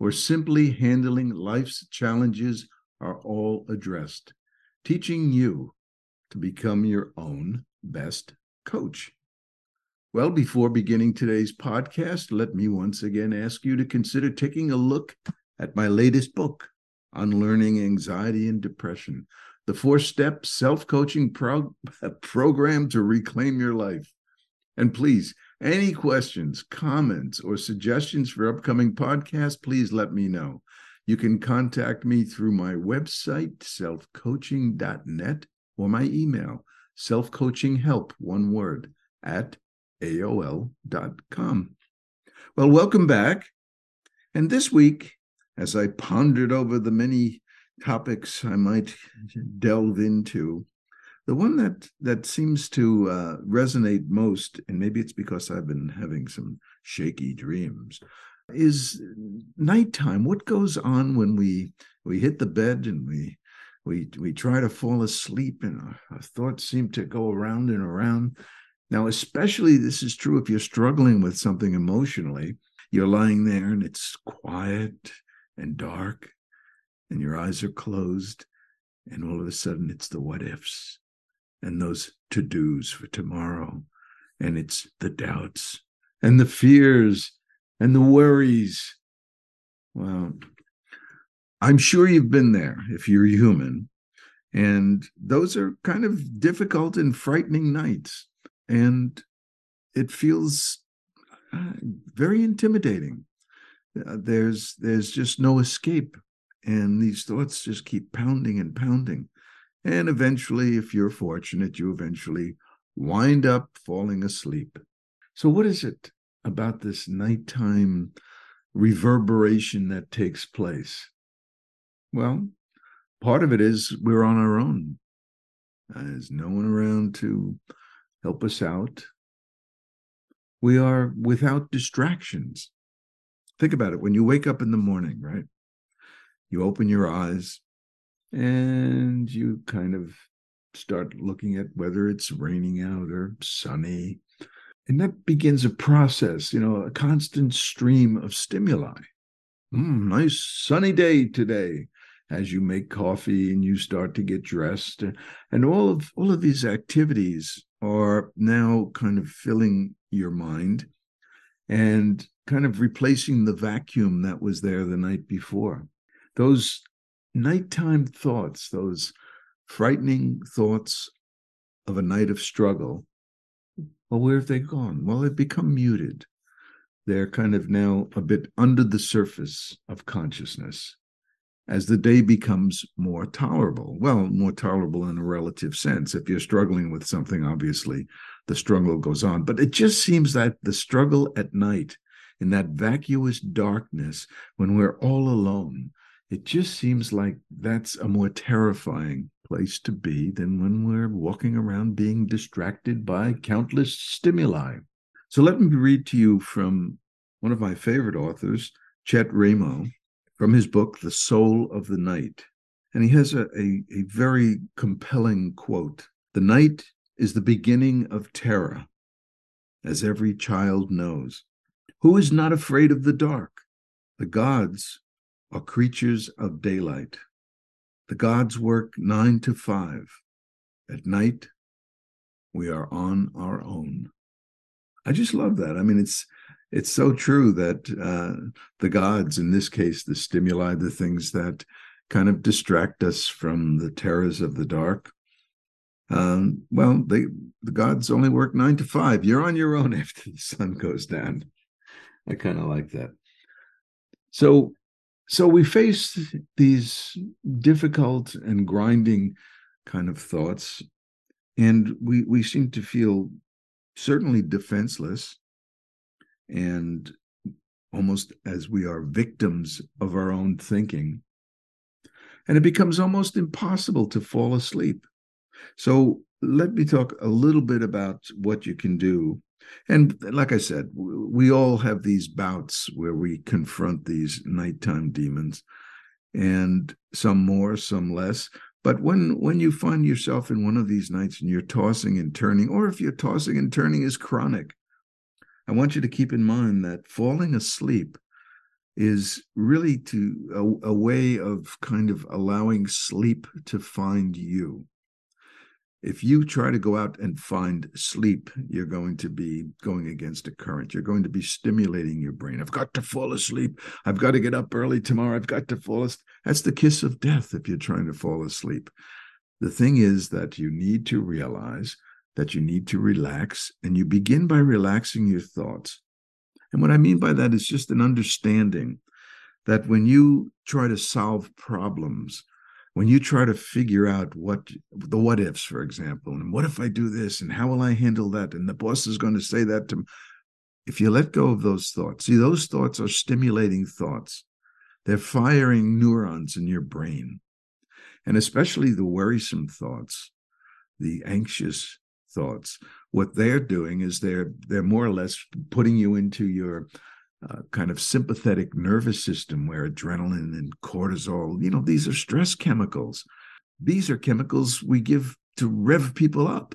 or simply handling life's challenges are all addressed, teaching you to become your own best coach. Well, before beginning today's podcast, let me once again ask you to consider taking a look at my latest book, Unlearning Anxiety and Depression, the four step self coaching prog- program to reclaim your life. And please, any questions, comments, or suggestions for upcoming podcasts, please let me know. You can contact me through my website, selfcoaching.net, or my email, selfcoachinghelp, one word, at AOL.com. Well, welcome back. And this week, as I pondered over the many topics I might delve into, the one that that seems to uh, resonate most, and maybe it's because I've been having some shaky dreams, is nighttime. What goes on when we we hit the bed and we we we try to fall asleep, and our, our thoughts seem to go around and around. Now, especially this is true if you're struggling with something emotionally. You're lying there and it's quiet and dark, and your eyes are closed, and all of a sudden it's the what ifs and those to dos for tomorrow. And it's the doubts and the fears and the worries. Well, I'm sure you've been there if you're human. And those are kind of difficult and frightening nights. And it feels uh, very intimidating. Uh, there's there's just no escape and these thoughts just keep pounding and pounding and eventually, if you're fortunate, you eventually wind up falling asleep. So, what is it about this nighttime reverberation that takes place? Well, part of it is we're on our own. There's no one around to help us out. We are without distractions. Think about it when you wake up in the morning, right? You open your eyes, and you kind of start looking at whether it's raining out or sunny. And that begins a process, you know, a constant stream of stimuli. Mm, nice sunny day today as you make coffee and you start to get dressed and all of all of these activities are now kind of filling your mind and kind of replacing the vacuum that was there the night before those nighttime thoughts, those frightening thoughts of a night of struggle, well, where have they gone? Well, they've become muted. They're kind of now a bit under the surface of consciousness as the day becomes more tolerable. Well, more tolerable in a relative sense. If you're struggling with something, obviously the struggle goes on. But it just seems that the struggle at night, in that vacuous darkness, when we're all alone, it just seems like that's a more terrifying place to be than when we're walking around being distracted by countless stimuli. So let me read to you from one of my favorite authors, Chet Raymo, from his book, The Soul of the Night. And he has a, a, a very compelling quote The night is the beginning of terror, as every child knows. Who is not afraid of the dark? The gods are creatures of daylight. The gods work nine to five. At night, we are on our own. I just love that. I mean, it's it's so true that uh, the gods, in this case, the stimuli, the things that kind of distract us from the terrors of the dark. Um, well, they the gods only work nine to five. You're on your own after the sun goes down. I kind of like that. So so we face these difficult and grinding kind of thoughts, and we we seem to feel certainly defenseless and almost as we are victims of our own thinking. And it becomes almost impossible to fall asleep. So, let me talk a little bit about what you can do. And like I said, we all have these bouts where we confront these nighttime demons, and some more, some less. But when when you find yourself in one of these nights and you're tossing and turning, or if your tossing and turning is chronic, I want you to keep in mind that falling asleep is really to a, a way of kind of allowing sleep to find you if you try to go out and find sleep, you're going to be going against a current. You're going to be stimulating your brain. I've got to fall asleep. I've got to get up early tomorrow. I've got to fall asleep. That's the kiss of death if you're trying to fall asleep. The thing is that you need to realize that you need to relax, and you begin by relaxing your thoughts. And what I mean by that is just an understanding that when you try to solve problems, when you try to figure out what the what ifs, for example, and what if I do this and how will I handle that? And the boss is going to say that to me. If you let go of those thoughts, see, those thoughts are stimulating thoughts. They're firing neurons in your brain. And especially the worrisome thoughts, the anxious thoughts, what they're doing is they're they're more or less putting you into your uh, kind of sympathetic nervous system where adrenaline and cortisol, you know, these are stress chemicals. These are chemicals we give to rev people up.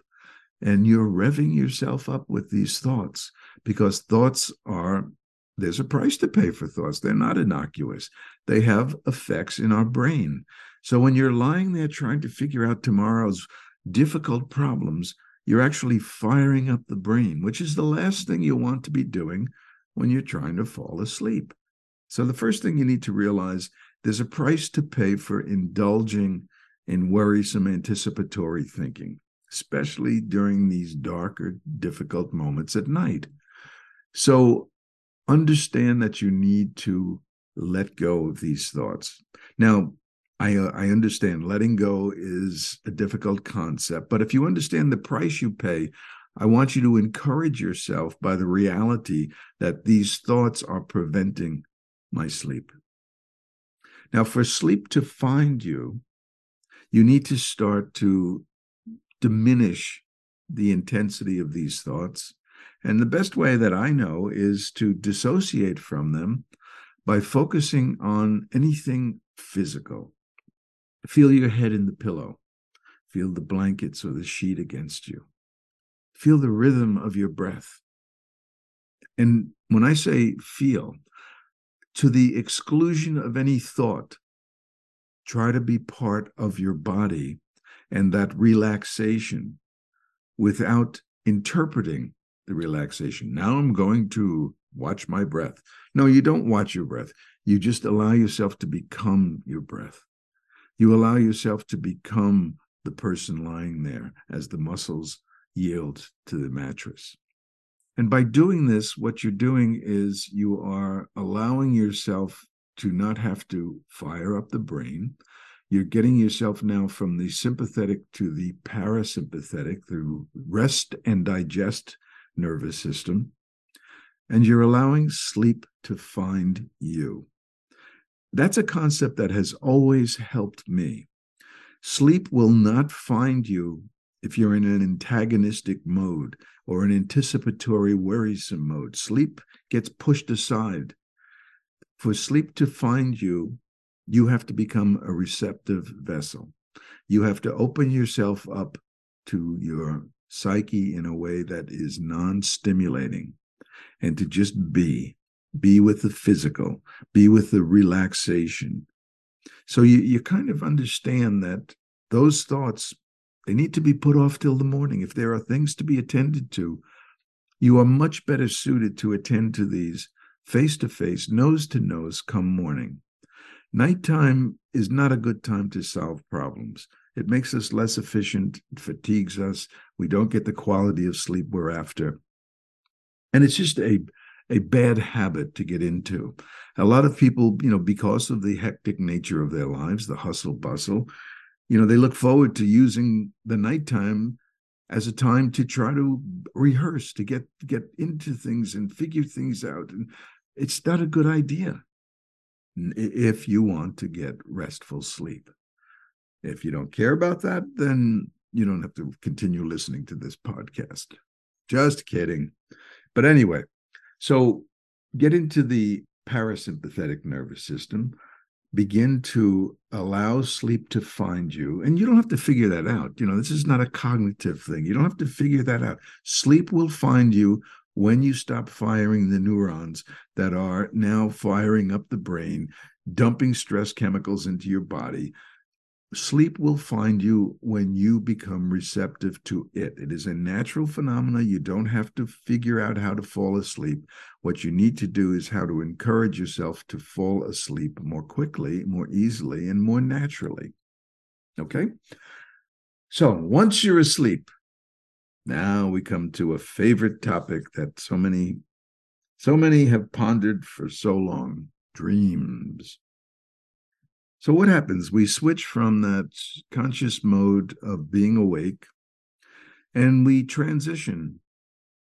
And you're revving yourself up with these thoughts because thoughts are, there's a price to pay for thoughts. They're not innocuous, they have effects in our brain. So when you're lying there trying to figure out tomorrow's difficult problems, you're actually firing up the brain, which is the last thing you want to be doing when you're trying to fall asleep. So, the first thing you need to realize there's a price to pay for indulging in worrisome anticipatory thinking, especially during these darker, difficult moments at night. So, understand that you need to let go of these thoughts. Now, I, uh, I understand letting go is a difficult concept, but if you understand the price you pay I want you to encourage yourself by the reality that these thoughts are preventing my sleep. Now, for sleep to find you, you need to start to diminish the intensity of these thoughts. And the best way that I know is to dissociate from them by focusing on anything physical. Feel your head in the pillow, feel the blankets or the sheet against you. Feel the rhythm of your breath. And when I say feel, to the exclusion of any thought, try to be part of your body and that relaxation without interpreting the relaxation. Now I'm going to watch my breath. No, you don't watch your breath. You just allow yourself to become your breath. You allow yourself to become the person lying there as the muscles yield to the mattress. And by doing this, what you're doing is you are allowing yourself to not have to fire up the brain. You're getting yourself now from the sympathetic to the parasympathetic, the rest and digest nervous system. And you're allowing sleep to find you. That's a concept that has always helped me. Sleep will not find you if you're in an antagonistic mode or an anticipatory worrisome mode. Sleep gets pushed aside. For sleep to find you, you have to become a receptive vessel. You have to open yourself up to your psyche in a way that is non stimulating and to just be, be with the physical, be with the relaxation. So you, you kind of understand that those thoughts they need to be put off till the morning. If there are things to be attended to, you are much better suited to attend to these face to face, nose to nose, come morning. Nighttime is not a good time to solve problems. It makes us less efficient, it fatigues us. We don't get the quality of sleep we're after. And it's just a, a bad habit to get into. A lot of people, you know, because of the hectic nature of their lives, the hustle bustle, you know they look forward to using the nighttime as a time to try to rehearse to get get into things and figure things out and it's not a good idea if you want to get restful sleep. If you don't care about that, then you don't have to continue listening to this podcast. Just kidding. But anyway, so get into the parasympathetic nervous system, begin to allow sleep to find you. And you don't have to figure that out. You know, this is not a cognitive thing. You don't have to figure that out. Sleep will find you when you stop firing the neurons that are now firing up the brain, dumping stress chemicals into your body. Sleep will find you when you become receptive to it. It is a natural phenomenon. You don't have to figure out how to fall asleep. What you need to do is how to encourage yourself to fall asleep more quickly, more easily, and more naturally. Okay? So once you're asleep, now we come to a favorite topic that so many so many have pondered for so long dreams so what happens we switch from that conscious mode of being awake and we transition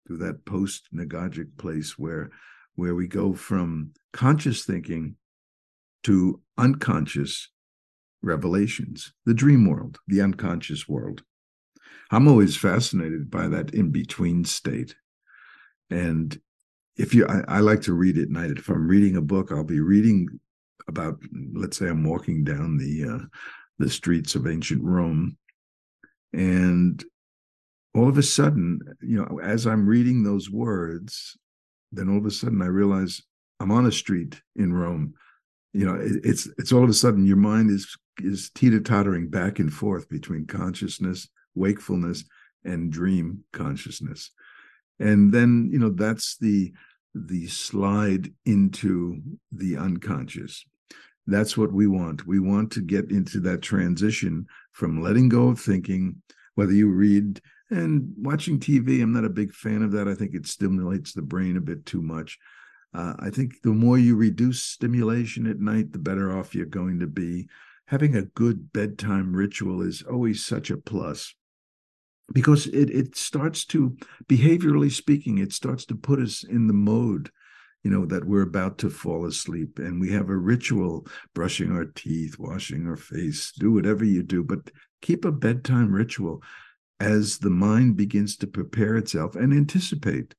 to that post nagogic place where where we go from conscious thinking to unconscious revelations the dream world the unconscious world I'm always fascinated by that in between state. And if you, I, I, like to read at night. If I'm reading a book, I'll be reading about, let's say, I'm walking down the uh, the streets of ancient Rome, and all of a sudden, you know, as I'm reading those words, then all of a sudden I realize I'm on a street in Rome. You know, it, it's it's all of a sudden your mind is is teeter tottering back and forth between consciousness wakefulness and dream consciousness and then you know that's the the slide into the unconscious that's what we want. We want to get into that transition from letting go of thinking whether you read and watching tv i'm not a big fan of that. I think it stimulates the brain a bit too much. Uh, i think the more you reduce stimulation at night the better off you're going to be. Having a good bedtime ritual is always such a plus because it it starts to behaviorally speaking it starts to put us in the mode you know that we're about to fall asleep and we have a ritual brushing our teeth washing our face do whatever you do but keep a bedtime ritual as the mind begins to prepare itself and anticipate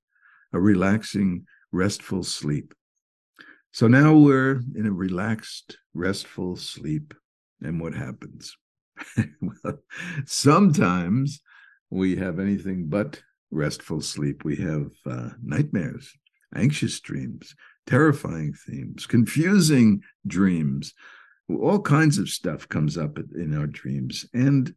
a relaxing restful sleep. So now we're in a relaxed restful sleep and what happens? Well sometimes we have anything but restful sleep. We have uh, nightmares, anxious dreams, terrifying themes, confusing dreams. All kinds of stuff comes up in our dreams. And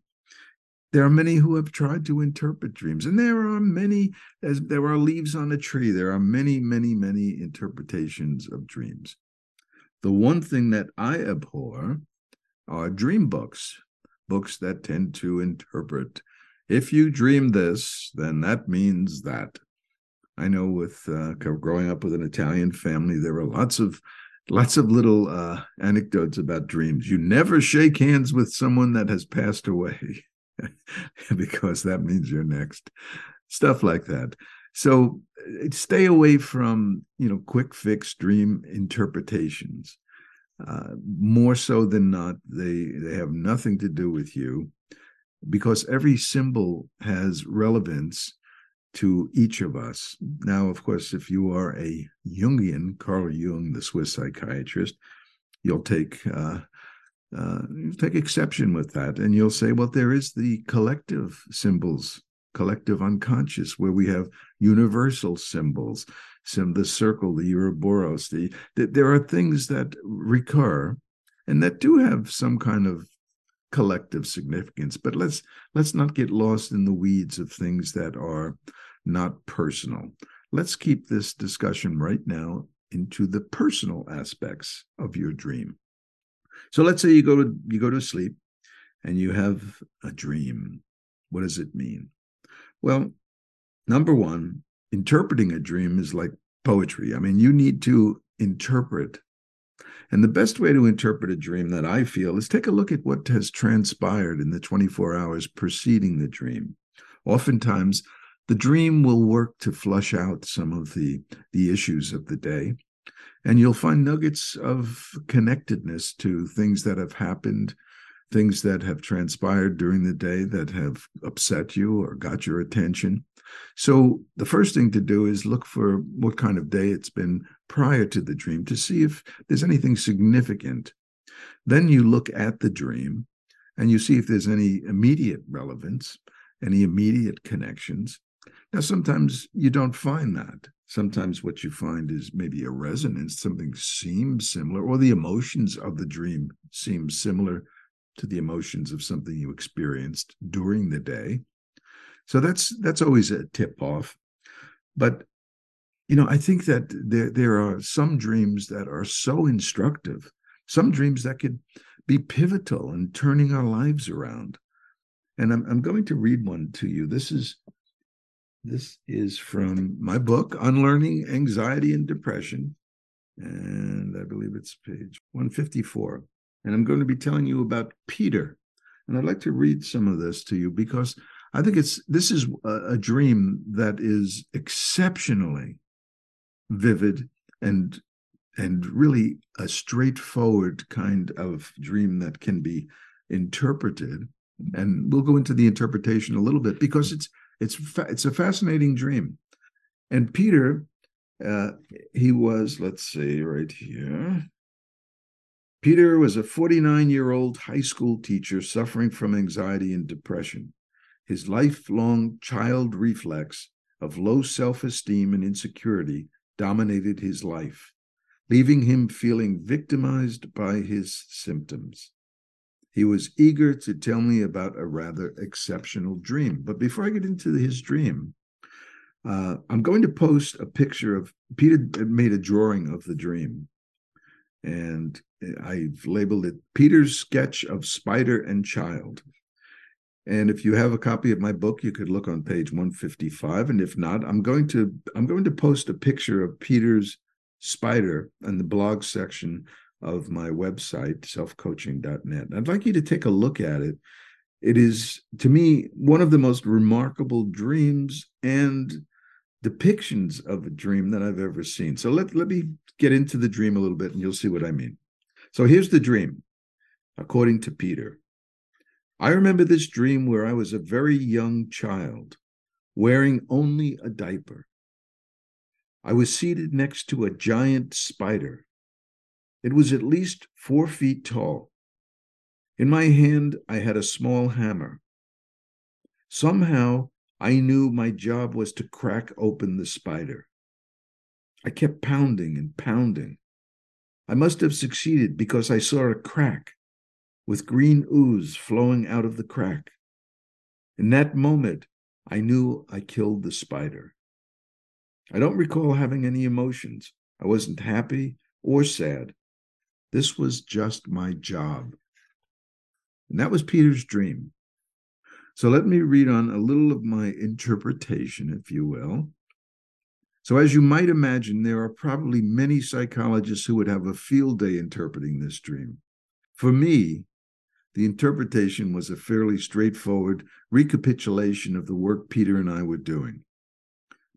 there are many who have tried to interpret dreams. And there are many, as there are leaves on a tree, there are many, many, many interpretations of dreams. The one thing that I abhor are dream books, books that tend to interpret if you dream this, then that means that. I know with uh, growing up with an Italian family, there were lots of lots of little uh, anecdotes about dreams. You never shake hands with someone that has passed away because that means you're next. Stuff like that. So uh, stay away from you know quick fix dream interpretations. Uh, more so than not, they they have nothing to do with you because every symbol has relevance to each of us. Now, of course, if you are a Jungian, Carl Jung, the Swiss psychiatrist, you'll take uh, uh, you'll take exception with that, and you'll say, well, there is the collective symbols, collective unconscious, where we have universal symbols, some the circle, the Ouroboros. The, the there are things that recur and that do have some kind of collective significance but let's let's not get lost in the weeds of things that are not personal. Let's keep this discussion right now into the personal aspects of your dream. So let's say you go to you go to sleep and you have a dream. What does it mean? Well number one interpreting a dream is like poetry. I mean you need to interpret. And the best way to interpret a dream that I feel is take a look at what has transpired in the 24 hours preceding the dream. Oftentimes, the dream will work to flush out some of the, the issues of the day. and you'll find nuggets of connectedness to things that have happened, things that have transpired during the day that have upset you or got your attention. So, the first thing to do is look for what kind of day it's been prior to the dream to see if there's anything significant. Then you look at the dream and you see if there's any immediate relevance, any immediate connections. Now, sometimes you don't find that. Sometimes what you find is maybe a resonance, something seems similar, or the emotions of the dream seem similar to the emotions of something you experienced during the day. So that's that's always a tip off. But you know, I think that there there are some dreams that are so instructive, some dreams that could be pivotal in turning our lives around. And I'm I'm going to read one to you. This is this is from my book, Unlearning Anxiety and Depression. And I believe it's page 154. And I'm going to be telling you about Peter. And I'd like to read some of this to you because I think it's this is a, a dream that is exceptionally vivid and and really a straightforward kind of dream that can be interpreted and we'll go into the interpretation a little bit because it's it's fa- it's a fascinating dream. And peter uh, he was let's see right here. Peter was a 49 year old high school teacher suffering from anxiety and depression. His lifelong child reflex of low self-esteem and insecurity dominated his life leaving him feeling victimized by his symptoms he was eager to tell me about a rather exceptional dream. But before I get into his dream, uh, I'm going to post a picture of Peter made a drawing of the dream. And I've labeled it Peter's Sketch of Spider and Child. And if you have a copy of my book, you could look on page 155. And if not, I'm going to I'm going to post a picture of Peter's spider in the blog section of my website, selfcoaching.net. I'd like you to take a look at it. It is, to me, one of the most remarkable dreams and depictions of a dream that I've ever seen. So let, let me get into the dream a little bit and you'll see what I mean. So here's the dream, according to Peter. I remember this dream where I was a very young child, wearing only a diaper. I was seated next to a giant spider it was at least four feet tall. In my hand, I had a small hammer. Somehow, I knew my job was to crack open the spider. I kept pounding and pounding. I must have succeeded because I saw a crack with green ooze flowing out of the crack. In that moment, I knew I killed the spider. I don't recall having any emotions. I wasn't happy or sad. This was just my job. And that was Peter's dream. So let me read on a little of my interpretation, if you will. So, as you might imagine, there are probably many psychologists who would have a field day interpreting this dream. For me, the interpretation was a fairly straightforward recapitulation of the work Peter and I were doing.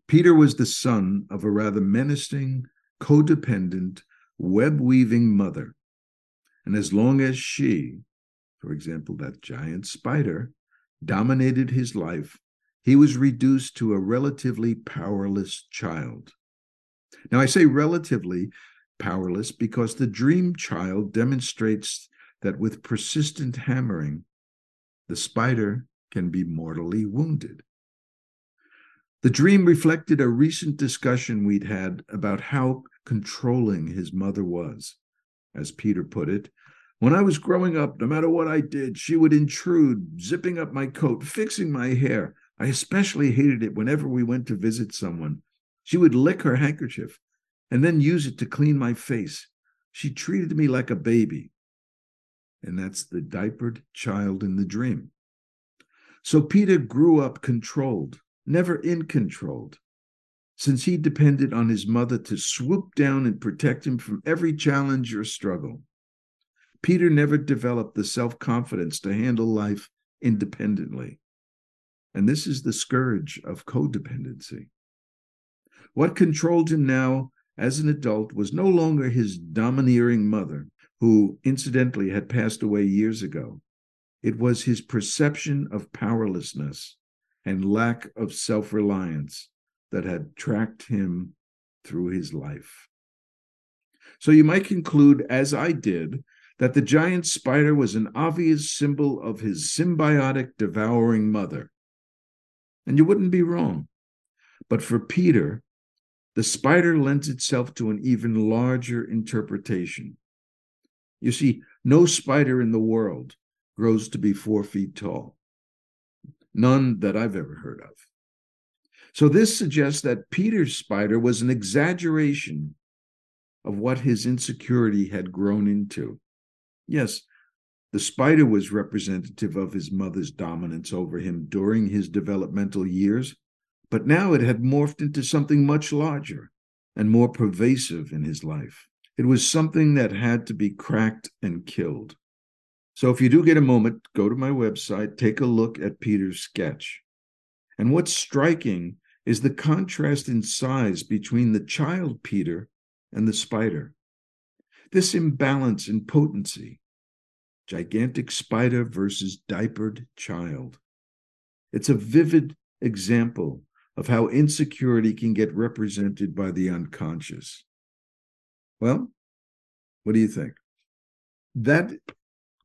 Peter was the son of a rather menacing, codependent, web weaving mother. And as long as she, for example, that giant spider, dominated his life, he was reduced to a relatively powerless child. Now, I say relatively powerless because the dream child demonstrates that with persistent hammering, the spider can be mortally wounded. The dream reflected a recent discussion we'd had about how controlling his mother was. As Peter put it, when I was growing up, no matter what I did, she would intrude, zipping up my coat, fixing my hair. I especially hated it whenever we went to visit someone. She would lick her handkerchief and then use it to clean my face. She treated me like a baby. And that's the diapered child in the dream. So Peter grew up controlled, never in controlled since he depended on his mother to swoop down and protect him from every challenge or struggle. Peter never developed the self confidence to handle life independently. And this is the scourge of codependency. What controlled him now as an adult was no longer his domineering mother, who incidentally had passed away years ago. It was his perception of powerlessness and lack of self reliance that had tracked him through his life. So you might conclude, as I did, that the giant spider was an obvious symbol of his symbiotic devouring mother. And you wouldn't be wrong. But for Peter, the spider lends itself to an even larger interpretation. You see, no spider in the world grows to be four feet tall. None that I've ever heard of. So this suggests that Peter's spider was an exaggeration of what his insecurity had grown into. Yes, the spider was representative of his mother's dominance over him during his developmental years, but now it had morphed into something much larger and more pervasive in his life. It was something that had to be cracked and killed. So if you do get a moment, go to my website, take a look at Peter's sketch. And what's striking is the contrast in size between the child Peter and the spider. This imbalance in potency, gigantic spider versus diapered child. It's a vivid example of how insecurity can get represented by the unconscious. Well, what do you think? That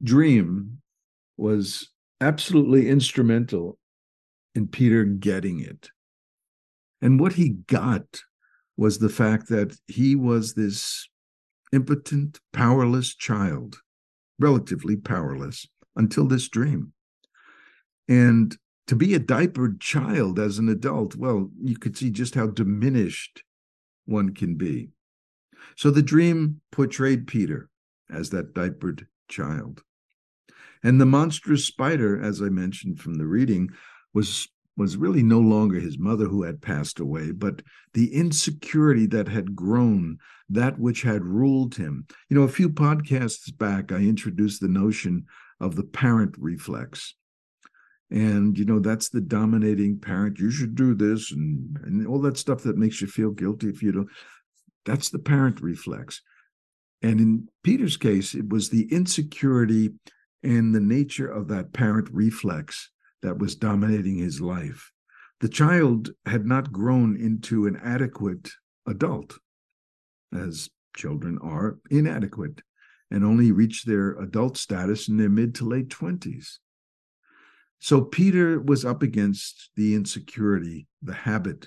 dream was absolutely instrumental in Peter getting it. And what he got was the fact that he was this impotent, powerless child, relatively powerless until this dream. And to be a diapered child as an adult, well, you could see just how diminished one can be. So the dream portrayed Peter as that diapered child. And the monstrous spider, as I mentioned from the reading, was was really no longer his mother who had passed away, but the insecurity that had grown, that which had ruled him. You know, a few podcasts back, I introduced the notion of the parent reflex. And, you know, that's the dominating parent. You should do this and, and all that stuff that makes you feel guilty if you don't. That's the parent reflex. And in Peter's case, it was the insecurity and the nature of that parent reflex that was dominating his life. The child had not grown into an adequate adult, as children are inadequate, and only reach their adult status in their mid to late 20s. So Peter was up against the insecurity, the habit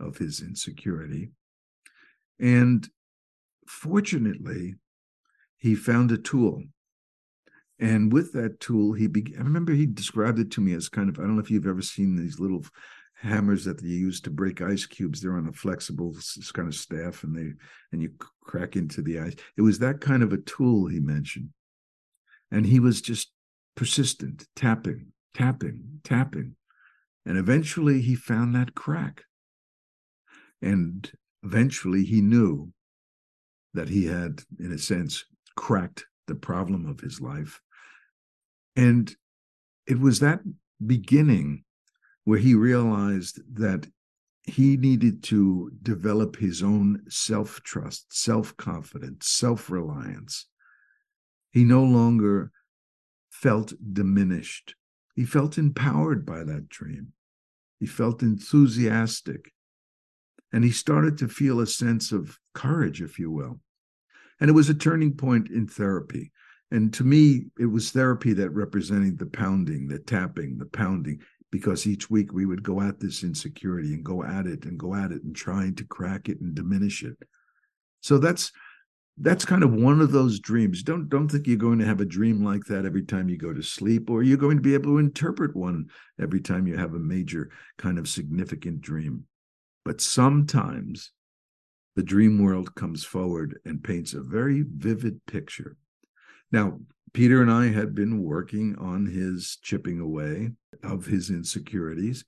of his insecurity. And fortunately, he found a tool. And with that tool, he. I remember he described it to me as kind of, I don't know if you've ever seen these little hammers that they use to break ice cubes. They're on a flexible kind of staff and they and you crack into the ice. It was that kind of a tool he mentioned. And he was just persistent, tapping, tapping, tapping. And eventually he found that crack. And eventually he knew that he had, in a sense, cracked the problem of his life. And it was that beginning where he realized that he needed to develop his own self trust, self confidence, self reliance. He no longer felt diminished. He felt empowered by that dream. He felt enthusiastic. And he started to feel a sense of courage, if you will. And it was a turning point in therapy. And to me, it was therapy that represented the pounding, the tapping, the pounding, because each week we would go at this insecurity and go at it and go at it and trying to crack it and diminish it. So that's that's kind of one of those dreams. Don't don't think you're going to have a dream like that every time you go to sleep, or you're going to be able to interpret one every time you have a major kind of significant dream. But sometimes the dream world comes forward and paints a very vivid picture. Now, Peter and I had been working on his chipping away of his insecurities,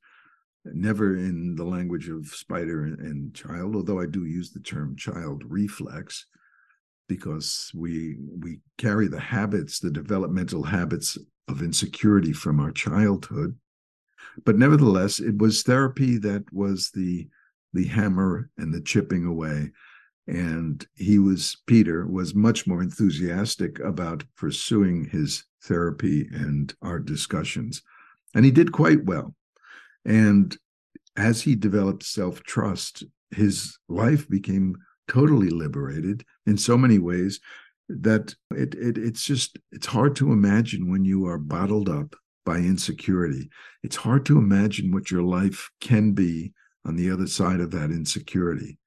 never in the language of spider and child, although I do use the term child reflex because we we carry the habits, the developmental habits of insecurity from our childhood. But nevertheless, it was therapy that was the the hammer and the chipping away. And he was Peter was much more enthusiastic about pursuing his therapy and our discussions, and he did quite well. And as he developed self trust, his life became totally liberated in so many ways that it, it it's just it's hard to imagine when you are bottled up by insecurity. It's hard to imagine what your life can be on the other side of that insecurity.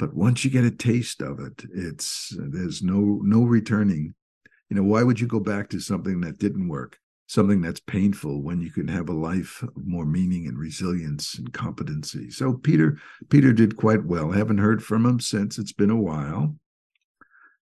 But once you get a taste of it, it's there's no no returning. You know, why would you go back to something that didn't work? Something that's painful when you can have a life of more meaning and resilience and competency. So Peter Peter did quite well. I haven't heard from him since. It's been a while.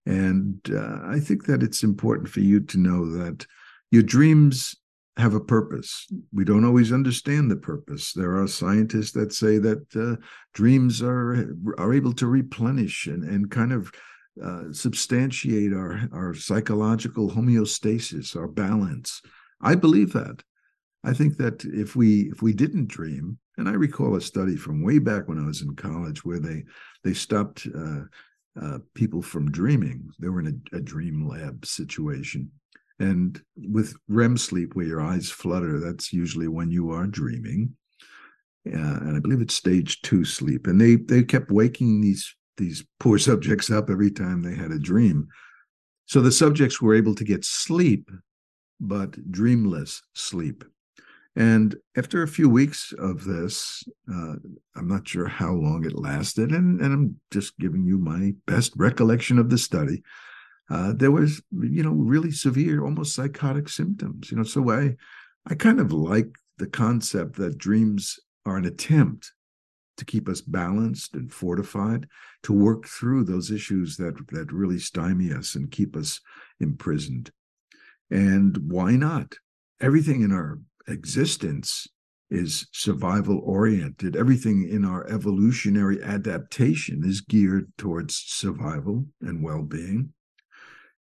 And uh, I think that it's important for you to know that your dreams have a purpose. We don't always understand the purpose. There are scientists that say that uh, dreams are are able to replenish and and kind of uh, substantiate our our psychological homeostasis, our balance. I believe that. I think that if we if we didn't dream, and I recall a study from way back when I was in college where they they stopped uh, uh people from dreaming. They were in a, a dream lab situation and with REM sleep, where your eyes flutter, that's usually when you are dreaming. Uh, and I believe it's stage two sleep. And they they kept waking these these poor subjects up every time they had a dream. So the subjects were able to get sleep, but dreamless sleep. And after a few weeks of this, uh, I'm not sure how long it lasted, and, and I'm just giving you my best recollection of the study uh, there was, you know, really severe, almost psychotic symptoms. You know, so I, I kind of like the concept that dreams are an attempt to keep us balanced and fortified to work through those issues that that really stymie us and keep us imprisoned. And why not? Everything in our existence is survival oriented. Everything in our evolutionary adaptation is geared towards survival and well being.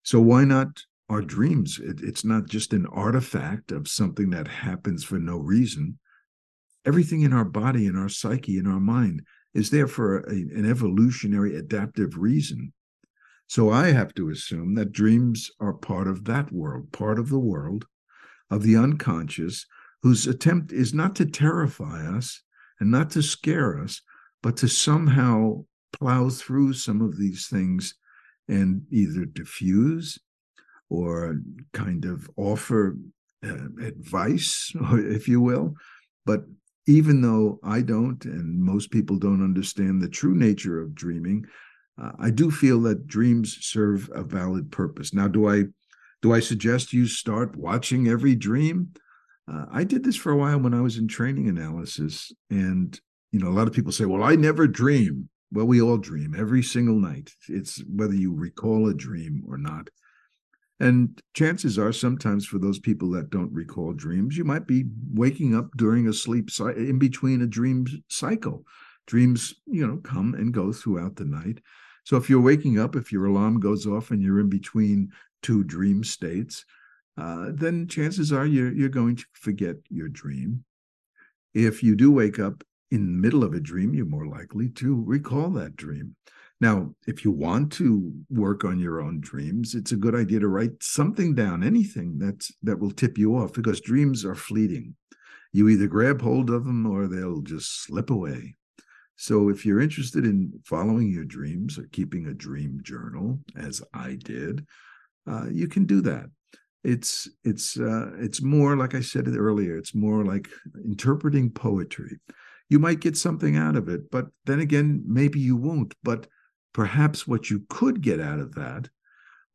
So why not our dreams? It, it's not just an artifact of something that happens for no reason. Everything in our body, in our psyche, in our mind is there for a, an evolutionary adaptive reason. So I have to assume that dreams are part of that world, part of the world of the unconscious, whose attempt is not to terrify us and not to scare us, but to somehow plow through some of these things and either diffuse or kind of offer uh, advice, if you will. But even though I don't, and most people don't understand the true nature of dreaming, uh, I do feel that dreams serve a valid purpose. Now, do I do I suggest you start watching every dream? Uh, I did this for a while when I was in training analysis, and you know, a lot of people say, "Well, I never dream." Well, we all dream every single night. It's whether you recall a dream or not. And chances are, sometimes for those people that don't recall dreams, you might be waking up during a sleep in between a dream cycle. Dreams, you know, come and go throughout the night. So if you're waking up, if your alarm goes off and you're in between two dream states, uh, then chances are you're you're going to forget your dream. If you do wake up in the middle of a dream, you're more likely to recall that dream. Now, if you want to work on your own dreams, it's a good idea to write something down, anything that's that will tip you off, because dreams are fleeting. You either grab hold of them or they'll just slip away. So if you're interested in following your dreams or keeping a dream journal, as I did, uh, you can do that. It's it's uh, it's more like I said earlier. It's more like interpreting poetry you might get something out of it. But then again, maybe you won't. But perhaps what you could get out of that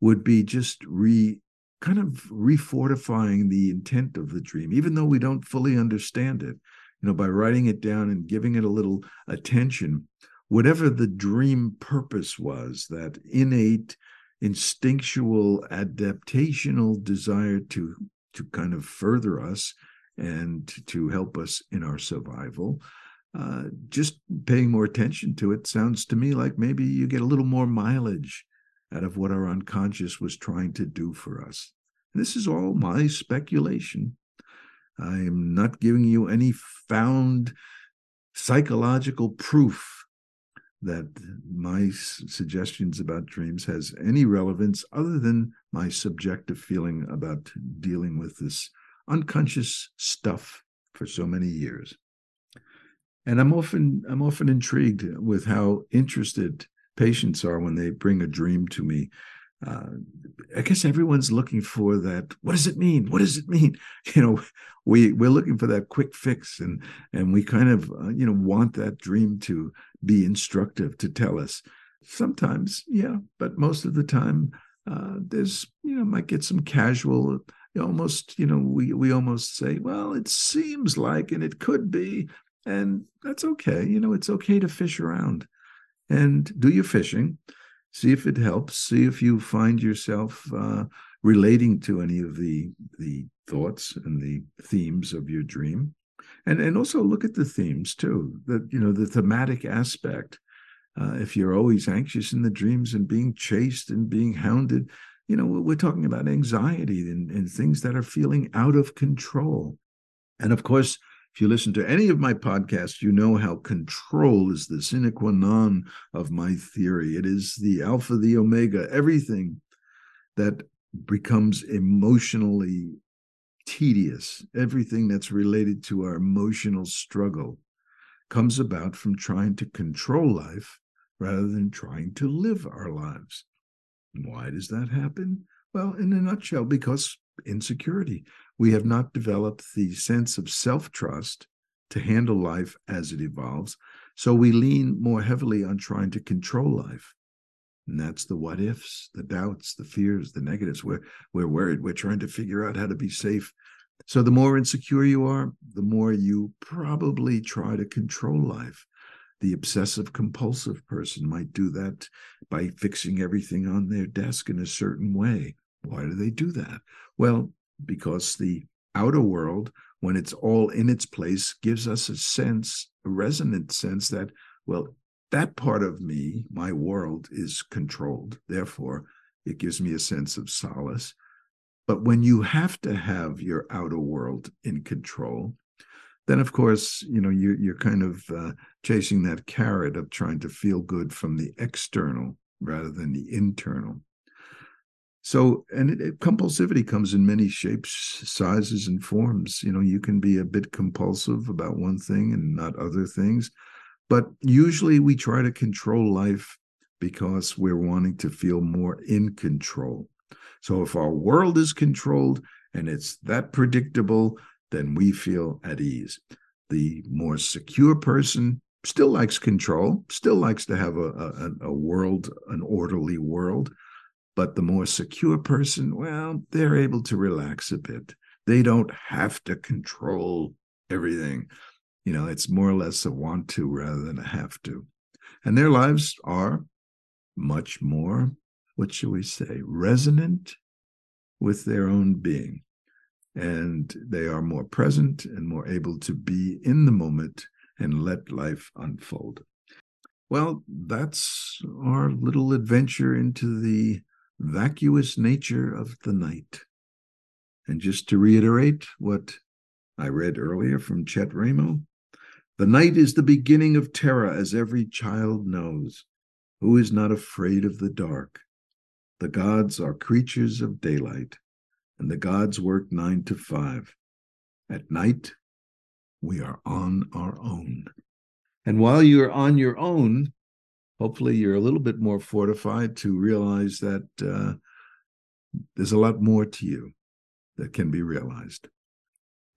would be just re kind of refortifying the intent of the dream, even though we don't fully understand it. You know, by writing it down and giving it a little attention, whatever the dream purpose was, that innate, instinctual, adaptational desire to to kind of further us and to help us in our survival uh, just paying more attention to it sounds to me like maybe you get a little more mileage out of what our unconscious was trying to do for us. This is all my speculation. I am not giving you any found psychological proof that my suggestions about dreams has any relevance other than my subjective feeling about dealing with this unconscious stuff for so many years and i'm often i'm often intrigued with how interested patients are when they bring a dream to me uh, I guess everyone's looking for that. What does it mean? What does it mean? You know, we we're looking for that quick fix, and and we kind of uh, you know want that dream to be instructive to tell us. Sometimes, yeah, but most of the time, uh, there's you know might get some casual. Almost, you know, we we almost say, well, it seems like, and it could be, and that's okay. You know, it's okay to fish around. And do your fishing see if it helps see if you find yourself uh, relating to any of the the thoughts and the themes of your dream. And and also look at the themes too that you know the thematic aspect. Uh, if you're always anxious in the dreams and being chased and being hounded you know we're talking about anxiety and, and things that are feeling out of control. And of course if you listen to any of my podcasts, you know how control is the sine qua non of my theory. It is the alpha, the omega, everything that becomes emotionally tedious, everything that's related to our emotional struggle comes about from trying to control life rather than trying to live our lives. Why does that happen? Well, in a nutshell, because insecurity. We have not developed the sense of self trust to handle life as it evolves. So we lean more heavily on trying to control life. And that's the what ifs, the doubts, the fears, the negatives. We're, we're worried. We're trying to figure out how to be safe. So the more insecure you are, the more you probably try to control life. The obsessive compulsive person might do that by fixing everything on their desk in a certain way. Why do they do that? Well, because the outer world, when it's all in its place, gives us a sense, a resonant sense that, well, that part of me, my world, is controlled. Therefore, it gives me a sense of solace. But when you have to have your outer world in control, then of course, you know, you're, you're kind of uh, chasing that carrot of trying to feel good from the external rather than the internal. So, and it, it, compulsivity comes in many shapes, sizes, and forms. You know, you can be a bit compulsive about one thing and not other things. But usually we try to control life because we're wanting to feel more in control. So, if our world is controlled and it's that predictable, then we feel at ease. The more secure person still likes control, still likes to have a, a, a world, an orderly world but the more secure person, well, they're able to relax a bit. They don't have to control everything. You know, it's more or less a want to rather than a have to. And their lives are much more, what shall we say, resonant with their own being. And they are more present and more able to be in the moment and let life unfold. Well, that's our little adventure into the vacuous nature of the night. And just to reiterate what I read earlier from Chet Raymo, the night is the beginning of terror, as every child knows. Who is not afraid of the dark? The gods are creatures of daylight, and the gods work nine to five. At night, we are on our own. And while you're on your own, hopefully you're a little bit more fortified to realize that uh, there's a lot more to you that can be realized.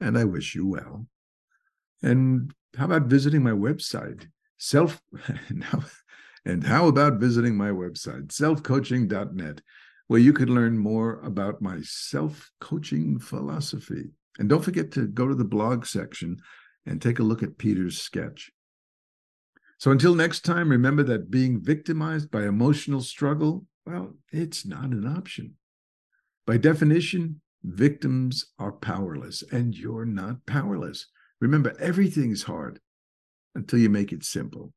And I wish you well. And how about visiting my website? Self and how about visiting my website, selfcoaching.net, where you can learn more about my self-coaching philosophy. And don't forget to go to the blog section and take a look at Peter's sketch. So until next time, remember that being victimized by emotional struggle, well, it's not an option. By definition, victims are powerless, and you're not powerless. Remember, everything's hard until you make it simple.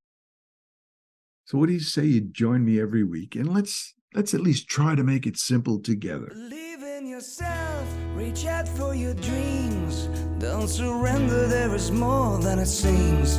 So what do you say you join me every week and let's let's at least try to make it simple together. Believe in yourself, reach out for your dreams. Don't surrender, there is more than it seems.